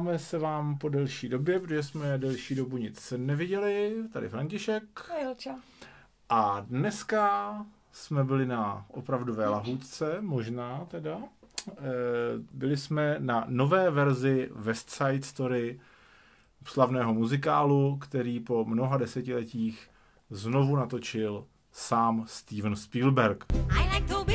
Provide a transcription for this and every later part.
Ozýváme se vám po delší době, protože jsme delší dobu nic neviděli. Tady František. A dneska jsme byli na opravdové lahůdce, možná teda. Eh, byli jsme na nové verzi West Side Story, slavného muzikálu, který po mnoha desetiletích znovu natočil sám Steven Spielberg. I like to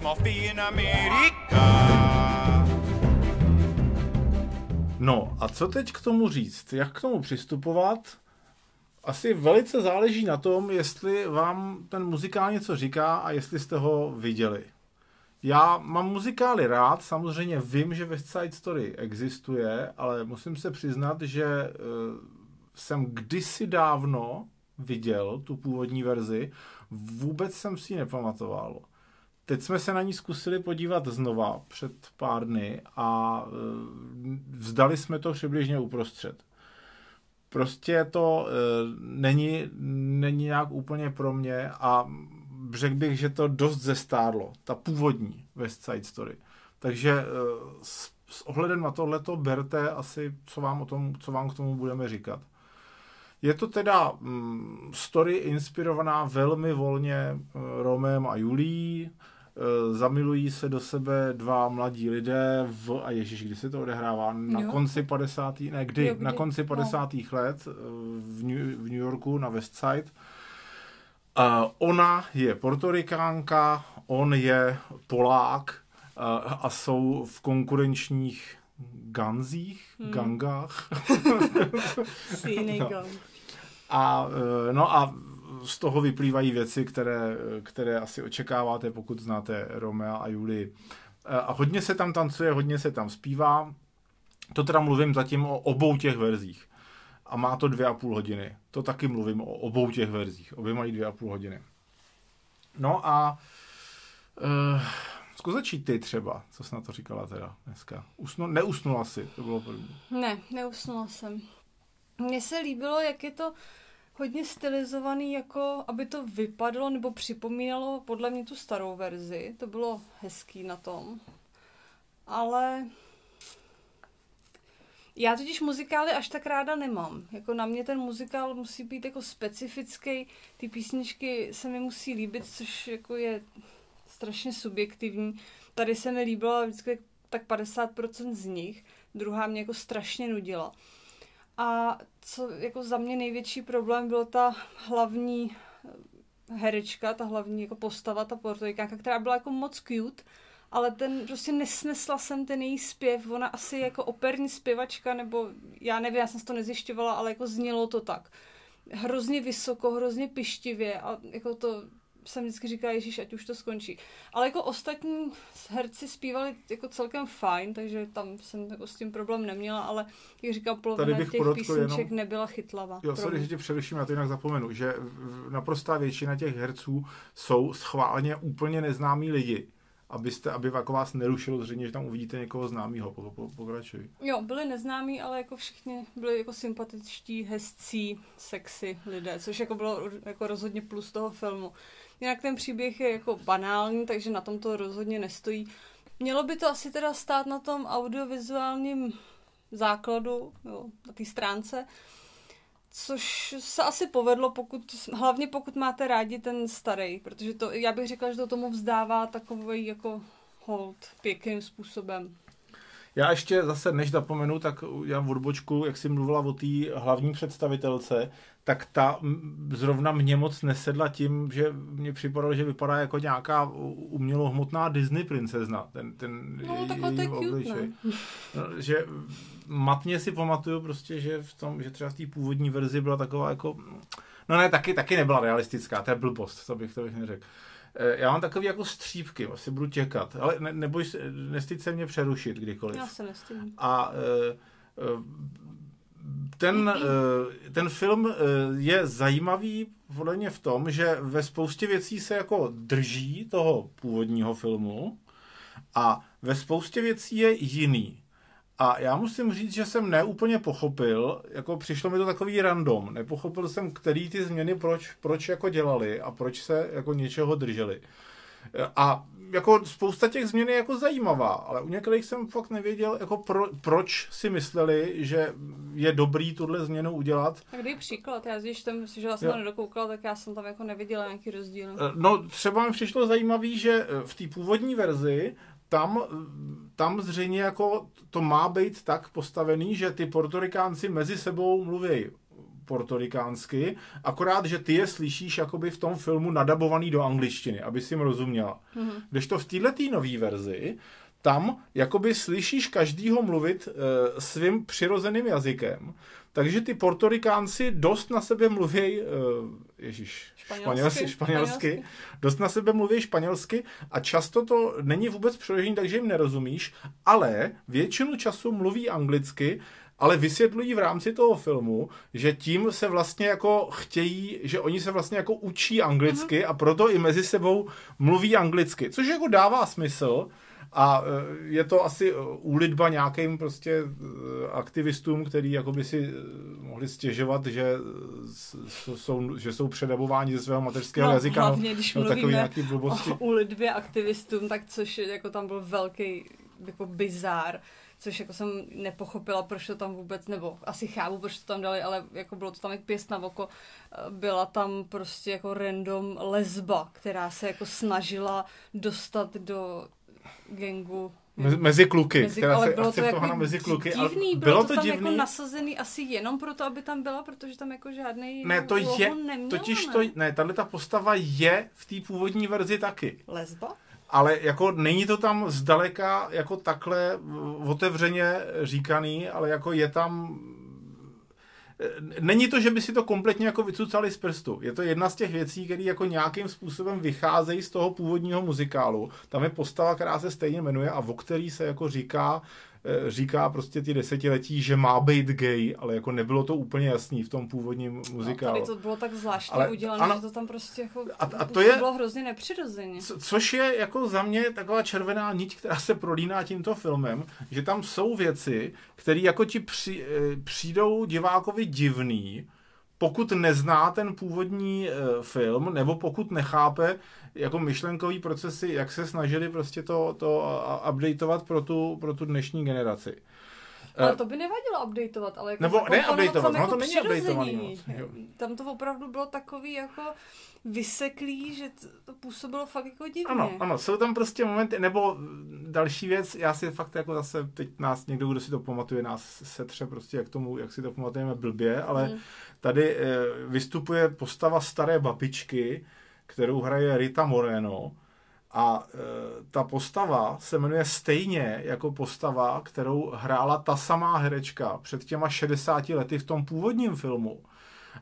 Fee in America. No a co teď k tomu říct? Jak k tomu přistupovat? Asi velice záleží na tom, jestli vám ten muzikál něco říká a jestli jste ho viděli. Já mám muzikály rád, samozřejmě vím, že West Side Story existuje, ale musím se přiznat, že uh, jsem kdysi dávno viděl tu původní verzi, vůbec jsem si ji nepamatoval. Teď jsme se na ní zkusili podívat znova před pár dny a uh, vzdali jsme to přibližně uprostřed. Prostě to uh, není, není nějak úplně pro mě a řekl bych, že to dost zestárlo, ta původní West Side Story. Takže eh, s, s ohledem na tohleto berte asi, co vám, o tom, co vám k tomu budeme říkat. Je to teda mm, story inspirovaná velmi volně Romem a Julí. Uh, zamilují se do sebe dva mladí lidé v, a ježiš, kdy se to odehrává? Na jo. konci 50. ne, kdy? Jo, kdy? Na konci 50. No. let v New, v New Yorku na West Side. Uh, ona je portorikánka, on je Polák uh, a jsou v konkurenčních ganzích, hmm. gangách. no. A, uh, no a z toho vyplývají věci, které, které asi očekáváte, pokud znáte Romea a Julii. A hodně se tam tancuje, hodně se tam zpívá. To teda mluvím zatím o obou těch verzích a má to dvě a půl hodiny. To taky mluvím o obou těch verzích. Obě mají dvě a půl hodiny. No a uh, zkus začít ty třeba, co jsi na to říkala teda dneska. Usnu, neusnula si, to bylo první. Ne, neusnula jsem. Mně se líbilo, jak je to hodně stylizovaný, jako aby to vypadalo nebo připomínalo podle mě tu starou verzi. To bylo hezký na tom. Ale já totiž muzikály až tak ráda nemám. Jako na mě ten muzikál musí být jako specifický, ty písničky se mi musí líbit, což jako je strašně subjektivní. Tady se mi líbila vždycky tak 50% z nich, druhá mě jako strašně nudila. A co jako za mě největší problém byl ta hlavní herečka, ta hlavní jako postava, ta portorikáka, která byla jako moc cute, ale ten prostě nesnesla jsem ten její zpěv, ona asi jako operní zpěvačka, nebo já nevím, já jsem to nezjišťovala, ale jako znělo to tak. Hrozně vysoko, hrozně pištivě a jako to jsem vždycky říkala, Ježíš, ať už to skončí. Ale jako ostatní herci zpívali jako celkem fajn, takže tam jsem jako s tím problém neměla, ale jak říkám, polovina těch písniček jenom... nebyla chytlavá. Jo, sorry, že tě přeruším, já to jinak zapomenu, že naprostá většina těch herců jsou schválně úplně neznámí lidi abyste, aby jako vás nerušilo zřejmě, že tam uvidíte někoho známého. Po, po, pokračuj. Jo, byli neznámí, ale jako všichni byli jako sympatičtí, hezcí, sexy lidé, což jako bylo jako rozhodně plus toho filmu. Jinak ten příběh je jako banální, takže na tom to rozhodně nestojí. Mělo by to asi teda stát na tom audiovizuálním základu, jo, na té stránce, Což se asi povedlo, pokud, hlavně pokud máte rádi ten starý, protože to, já bych řekla, že to tomu vzdává takový jako hold pěkným způsobem. Já ještě zase, než zapomenu, tak já v odbočku, jak jsi mluvila o té hlavní představitelce, tak ta zrovna mě moc nesedla tím, že mě připadalo, že vypadá jako nějaká umělohmotná Disney princezna. Ten, ten no, tak to je cute, no, že matně si pamatuju prostě, že v tom, že třeba v té původní verzi byla taková jako, no ne, taky, taky nebyla realistická, to je blbost, to bych, to bych neřekl. Eh, já mám takový jako střípky, asi budu čekat, ale ne, neboj, nestýd se mě přerušit kdykoliv. Já se nestydím. A e, ten, ten film je zajímavý podle mě v tom, že ve spoustě věcí se jako drží toho původního filmu a ve spoustě věcí je jiný. A já musím říct, že jsem neúplně pochopil, jako přišlo mi to takový random, nepochopil jsem, který ty změny proč, proč jako dělali a proč se jako něčeho drželi. A jako spousta těch změn je jako zajímavá, ale u některých jsem fakt nevěděl, jako pro, proč si mysleli, že je dobrý tuhle změnu udělat. Tak dej příklad, já když jsem si, že jsem to nedokoukal, tak já jsem tam jako neviděla nějaký rozdíl. No třeba mi přišlo zajímavý, že v té původní verzi tam, tam zřejmě jako to má být tak postavený, že ty portorikánci mezi sebou mluví portorikánsky, akorát, že ty je slyšíš jakoby v tom filmu nadabovaný do angličtiny, aby si jim rozuměla. Mm-hmm. Když to v této nové verzi, tam jakoby slyšíš každýho mluvit e, svým přirozeným jazykem, takže ty portorikánci dost na sebe mluví, e, ježiš, španělsky, španělsky, španělsky, dost na sebe mluví španělsky a často to není vůbec přeložený, takže jim nerozumíš, ale většinu času mluví anglicky, ale vysvětlují v rámci toho filmu, že tím se vlastně jako chtějí, že oni se vlastně jako učí anglicky uh-huh. a proto i mezi sebou mluví anglicky, což jako dává smysl, a e, je to asi úlitba nějakým prostě e, aktivistům, který jakoby si e, mohli stěžovat, že jsou, že jsou předavováni ze svého mateřského no, jazyka. Hlavně, no, když no, mluvíme nějaký blbosti. o úlitbě aktivistům, tak což jako tam byl velký jako bizár což jako jsem nepochopila, proč to tam vůbec, nebo asi chápu, proč to tam dali, ale jako bylo to tam jak pěst na oko. Byla tam prostě jako random lesba, která se jako snažila dostat do gengu Mezi, mezi kluky, mezi, která ale se bylo to jako mezi kluky. Divný, bylo, bylo to, to tam jako divný. jako nasazený asi jenom proto, aby tam byla, protože tam jako žádný Ne, to je, neměla, totiž to, ne, tahle ta postava je v té původní verzi taky. Lesba? Ale jako není to tam zdaleka jako takhle otevřeně říkaný, ale jako je tam Není to, že by si to kompletně jako vycucali z prstu. Je to jedna z těch věcí, které jako nějakým způsobem vycházejí z toho původního muzikálu. Tam je postava, která se stejně jmenuje a o který se jako říká, Eh, říká prostě ty desetiletí, že má být gay, ale jako nebylo to úplně jasný v tom původním muzikálu. No, tady to bylo tak zvláštně ale, udělané, ano, že to tam prostě jako a, a to je, bylo hrozně nepřirozeně. Co, což je jako za mě taková červená niť, která se prolíná tímto filmem, že tam jsou věci, které jako ti při, eh, přijdou divákovi divný, pokud nezná ten původní e, film, nebo pokud nechápe jako myšlenkový procesy, jak se snažili prostě to, to updateovat pro tu, pro tu dnešní generaci. Ale to by nevadilo updateovat, ale jako Nebo ne updateovat, no jako to není updateovaný Tam to opravdu bylo takový jako vyseklý, že to působilo fakt jako divně. Ano, ano, jsou tam prostě momenty, nebo další věc, já si fakt jako zase, teď nás někdo, kdo si to pamatuje, nás setře prostě jak tomu, jak si to pamatujeme blbě, ale hmm. tady e, vystupuje postava staré babičky, kterou hraje Rita Moreno a e, ta postava se jmenuje stejně jako postava, kterou hrála ta samá herečka před těma 60 lety v tom původním filmu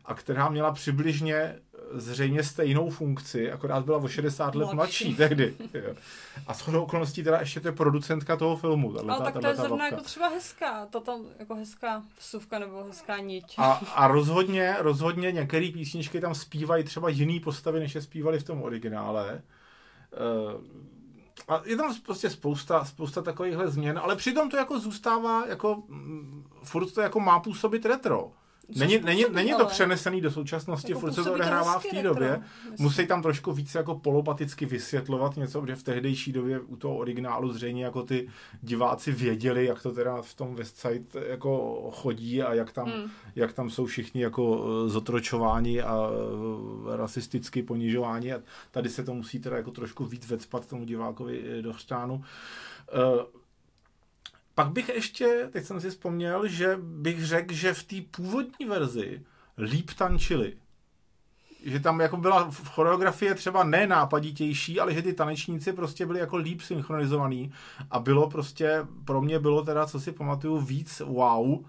a která měla přibližně zřejmě stejnou funkci, akorát byla o 60 let mladší tehdy. A s chodou okolností teda ještě to je producentka toho filmu. Tato, Ale tak to je zrovna jako třeba hezká, to tam jako hezká vsuvka nebo hezká niť. A, a rozhodně, rozhodně některé písničky tam zpívají třeba jiný postavy, než je zpívali v tom originále. Uh, a je tam prostě spousta, spousta takovýchhle změn, ale přitom to jako zůstává, jako mm, furt to jako má působit retro. Není, není, není to přenesený do současnosti, jako furt se to odehrává v té době. Musí tam trošku více jako polopaticky vysvětlovat něco, protože v tehdejší době u toho originálu zřejmě jako ty diváci věděli, jak to teda v tom Westside jako chodí a jak tam, hmm. jak tam jsou všichni jako eh, zotročováni a eh, rasisticky ponižováni a tady se to musí teda jako trošku víc vecpat tomu divákovi eh, do chřtánu. Pak bych ještě, teď jsem si vzpomněl, že bych řekl, že v té původní verzi líp tančili. Že tam jako byla choreografie třeba ne nápaditější, ale že ty tanečníci prostě byli jako líp synchronizovaný a bylo prostě, pro mě bylo teda, co si pamatuju, víc wow,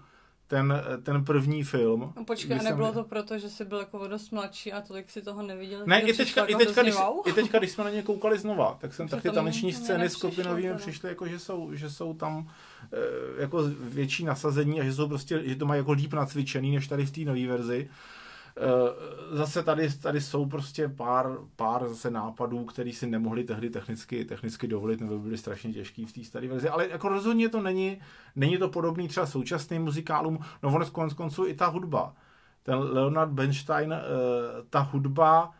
ten, ten první film. No počkej, a nebylo jsem... to proto, že jsi byl jako dost mladší a tolik si toho neviděl? Ne, i teďka, i, teďka, když, i teďka, když jsme na ně koukali znova, tak jsem tak ty taneční scény skupinovými přišly, jako, že, jsou, že jsou tam e, jako větší nasazení a že jsou prostě, že to mají jako líp nacvičený, než tady v té nové verzi. Eh, zase tady, tady jsou prostě pár, pár zase nápadů, který si nemohli tehdy technicky, technicky dovolit, nebo byly strašně těžký v té staré verzi, ale jako rozhodně to není, není to podobný třeba současným muzikálům, no ono konec konců i ta hudba. Ten Leonard Bernstein, eh, ta hudba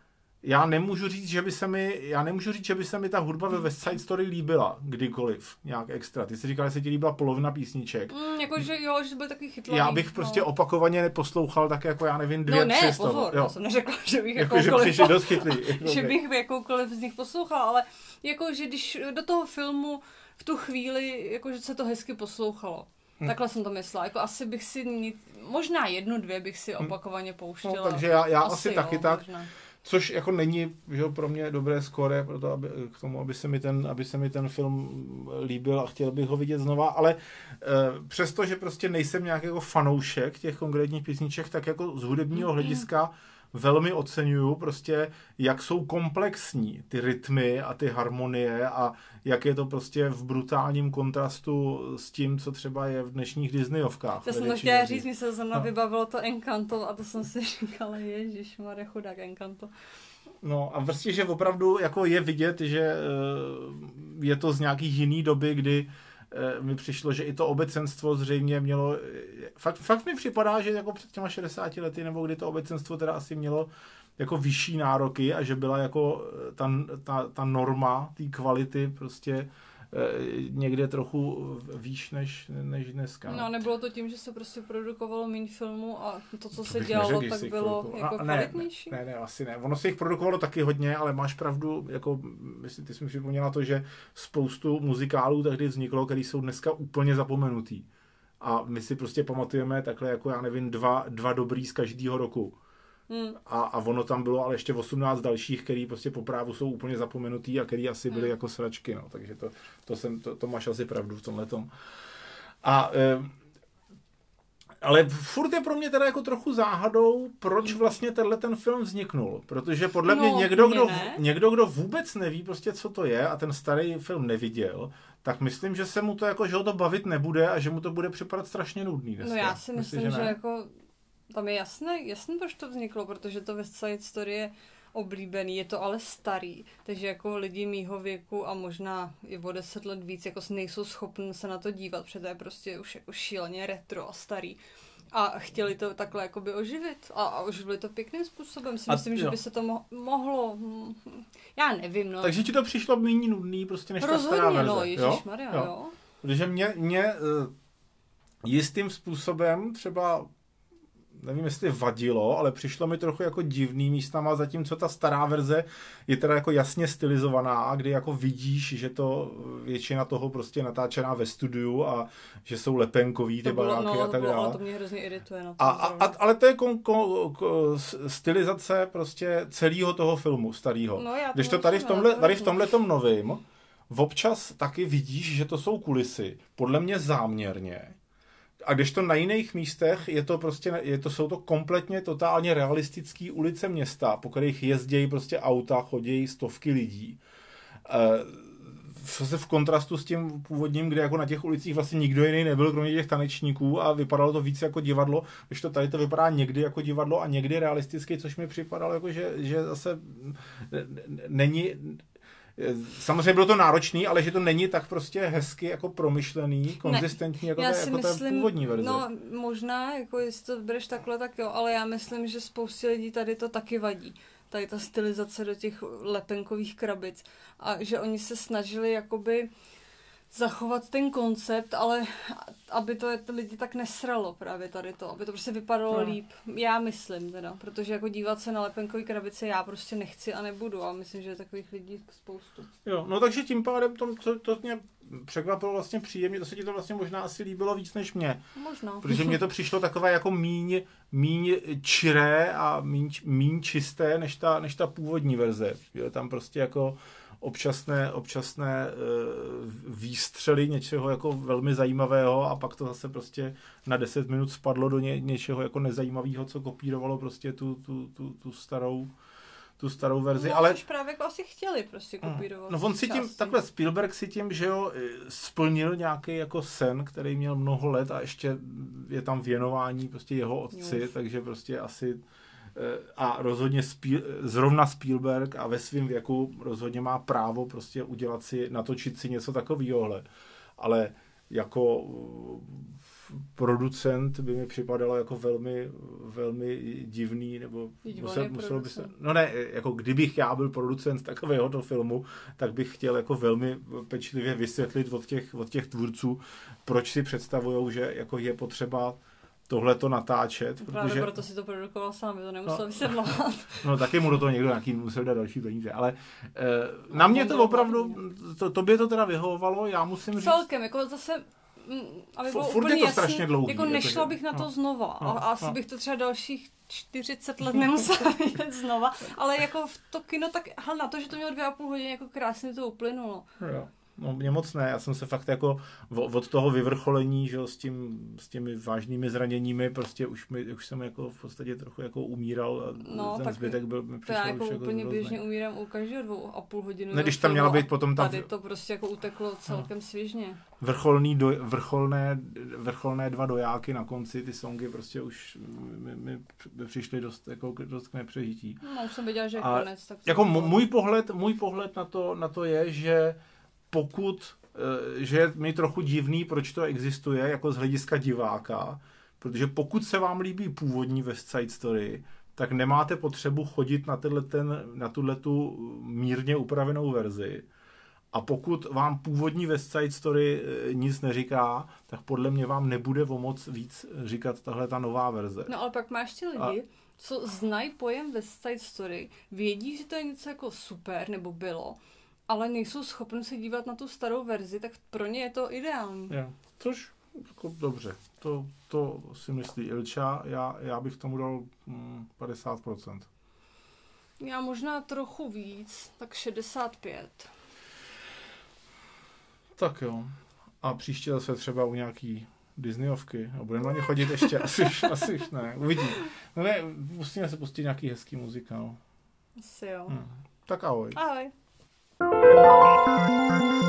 já nemůžu říct, že by se mi, já nemůžu říct, že by se mi ta hudba ve West Side Story líbila kdykoliv, nějak extra. Ty jsi říkal, že se ti líbila polovina písniček. Mm, jako, že jo, že byl takový chytlavý. Já bych prostě no. opakovaně neposlouchal tak jako, já nevím, dvě, No ne, tři pozor, jo. já jsem neřekla, že bych Jako, že přišli dost chytlý. že bych jakoukoliv z nich poslouchala, ale jako, že když do toho filmu v tu chvíli, jako, že se to hezky poslouchalo. Hmm. Takhle jsem to myslela. Jako asi bych si, nic, možná jednu, dvě bych si opakovaně pouštěla. No, takže já, já asi, asi jo, taky tak. Možná. Což jako není že pro mě dobré skóre pro to, aby, k tomu, aby se, mi ten, aby se mi ten film líbil a chtěl bych ho vidět znova, ale e, přesto, že prostě nejsem nějaký jako fanoušek těch konkrétních písniček, tak jako z hudebního hlediska velmi oceňuju prostě, jak jsou komplexní ty rytmy a ty harmonie a jak je to prostě v brutálním kontrastu s tím, co třeba je v dnešních Disneyovkách. To jsem to chtěla říct, mi se zrovna vybavilo to Encanto a to jsem si říkala, ježiš, Mare chudák Encanto. No a vlastně, že opravdu jako je vidět, že eh, je to z nějakých jiný doby, kdy mi přišlo, že i to obecenstvo zřejmě mělo, fakt, fakt mi připadá, že jako před těma 60 lety, nebo kdy to obecenstvo teda asi mělo jako vyšší nároky a že byla jako eh, ta, ta, ta norma té kvality prostě Eh, někde trochu výš než, než dneska. No nebylo to tím, že se prostě produkovalo méně filmů a to, co to se dělalo, neřekl, tak bylo jako a, ne, kvalitnější? Ne, ne, asi ne. Ono se jich produkovalo taky hodně, ale máš pravdu, jako myslím, ty jsi mi připomněla to, že spoustu muzikálů tehdy vzniklo, které jsou dneska úplně zapomenutý. A my si prostě pamatujeme takhle jako, já nevím, dva, dva dobrý z každého roku. Hmm. A, a ono tam bylo ale ještě 18 dalších, který prostě po právu jsou úplně zapomenutý a který asi byly hmm. jako sračky, no. Takže to, to, jsem, to, to máš asi pravdu v tomhle tom. A e, ale furt je pro mě teda jako trochu záhadou, proč vlastně tenhle ten film vzniknul. Protože podle no, mě někdo, mě kdo, někdo, kdo vůbec neví prostě, co to je a ten starý film neviděl, tak myslím, že se mu to jako, že ho to bavit nebude a že mu to bude připadat strašně nudný. Dneska. No já si myslím, myslím že, že jako tam je jasné, jasné, proč to vzniklo, protože to West Side Story je oblíbený, je to ale starý, takže jako lidi mýho věku a možná i o deset let víc jako nejsou schopni se na to dívat, protože to je prostě už jako šíleně retro a starý. A chtěli to takhle jakoby oživit a, a oživili to pěkným způsobem. Si a, myslím, jo. že by se to mo- mohlo, já nevím, no. Takže ti to přišlo méně nudný prostě než Rozhodně, ta stará no, verze, no, jo? jo. jo. Protože mě, mě uh, jistým způsobem třeba nevím, jestli vadilo, ale přišlo mi trochu jako divný místama, zatímco ta stará verze je teda jako jasně stylizovaná, kdy jako vidíš, že to většina toho prostě natáčená ve studiu a že jsou lepenkový ty to bylo, baráky no, a tak dále. Ale to mě hrozně irituje. Na a, a, a, ale to je kon, kon, kon, stylizace prostě celého toho filmu starého. No, Když to tady v tomhle, tady v tomhle tom novým, občas taky vidíš, že to jsou kulisy, podle mě záměrně, a když to na jiných místech je to prostě, je to, jsou to kompletně totálně realistické ulice města, po kterých jezdí prostě auta, chodí stovky lidí. E, v kontrastu s tím původním, kde jako na těch ulicích vlastně nikdo jiný nebyl, kromě těch tanečníků a vypadalo to víc jako divadlo, když to tady to vypadá někdy jako divadlo a někdy realisticky, což mi připadalo jako, že, že zase není, Samozřejmě bylo to náročný, ale že to není tak prostě hezky jako promyšlený, konzistentní jako, ta, jako myslím, ta původní verze. No možná, jako jestli to bereš takhle, tak jo, ale já myslím, že spoustě lidí tady to taky vadí. Tady ta stylizace do těch lepenkových krabic. A že oni se snažili jakoby zachovat ten koncept, ale aby to lidi tak nesralo právě tady to, aby to prostě vypadalo no. líp. Já myslím teda, protože jako dívat se na lepenkový krabice já prostě nechci a nebudu a myslím, že je takových lidí spoustu. Jo, no takže tím pádem to, to, to mě překvapilo vlastně příjemně, to se ti to vlastně možná asi líbilo víc než mě. Možná. Protože mě to přišlo takové jako míň, míň čiré a míň, míň čisté než ta, než ta původní verze. Je tam prostě jako občasné, občasné uh, výstřely něčeho jako velmi zajímavého a pak to zase prostě na 10 minut spadlo do ně, něčeho jako nezajímavého, co kopírovalo prostě tu, tu, tu, tu starou tu starou verzi, no, ale... právě jako asi chtěli prostě mm. kopírovat. No on si tím, takhle Spielberg si tím, že jo, splnil nějaký jako sen, který měl mnoho let a ještě je tam věnování prostě jeho otci, Uf. takže prostě asi a rozhodně Spiel, zrovna Spielberg a ve svém věku rozhodně má právo prostě udělat si, natočit si něco takového. Ale jako producent by mi připadalo jako velmi, velmi divný, nebo musel, musel by se, no ne, jako kdybych já byl producent takového filmu, tak bych chtěl jako velmi pečlivě vysvětlit od těch, od těch tvůrců, proč si představují, že jako je potřeba tohle to natáčet. Právě protože... proto si to produkoval sám, to nemusel no, vysvětlovat. No taky mu do toho někdo nějaký musel dát další peníze, ale eh, na mě to opravdu, to, tobě to teda vyhovovalo, já musím říct... Celkem, jako zase Mm, aby bylo úplně je to strašně jasný, dlouhý. Jako nešla bych na to no, znova. No, a asi no. bych to třeba dalších 40 let nemusela vidět znova. Ale jako v to kino, tak na to, že to mělo dvě a půl hodiny, jako krásně to uplynulo. Jo. No mě moc ne, já jsem se fakt jako od toho vyvrcholení, že s, tím, s těmi vážnými zraněními, prostě už, mi, už jsem jako v podstatě trochu jako umíral a no, ten zbytek byl mi přišel to já jako už úplně jako běžně umírám u každého dvou a půl hodiny. Ne, když tam měla být potom ta... Tady to prostě jako uteklo celkem no. svěžně. Vrcholný do, vrcholné, vrcholné dva dojáky na konci, ty songy prostě už mi, mi přišly dost, jako, dost k nepřežití. No, už jsem věděla, že je konec. Tak jako můj pohled, můj pohled na to, na to je, že pokud, eh, že je mi trochu divný, proč to existuje jako z hlediska diváka, protože pokud se vám líbí původní West Side Story, tak nemáte potřebu chodit na, ten, na tu mírně upravenou verzi. A pokud vám původní West Side Story eh, nic neříká, tak podle mě vám nebude o moc víc říkat tahle ta nová verze. No ale pak máš ty lidi, a... co znají pojem West Side Story, vědí, že to je něco jako super, nebo bylo, ale nejsou schopni se dívat na tu starou verzi, tak pro ně je to ideální. Jo. Což jako dobře, to, to si myslí Ilča, já, já bych tomu dal mm, 50%. Já možná trochu víc, tak 65. Tak jo. A příště zase třeba u nějaký Disneyovky a budeme na ně chodit ještě, asi, asi ne, uvidím. No ne, musíme se pustit nějaký hezký muzikál. Asi jo. Hmm. Tak ahoj. Ahoj. Música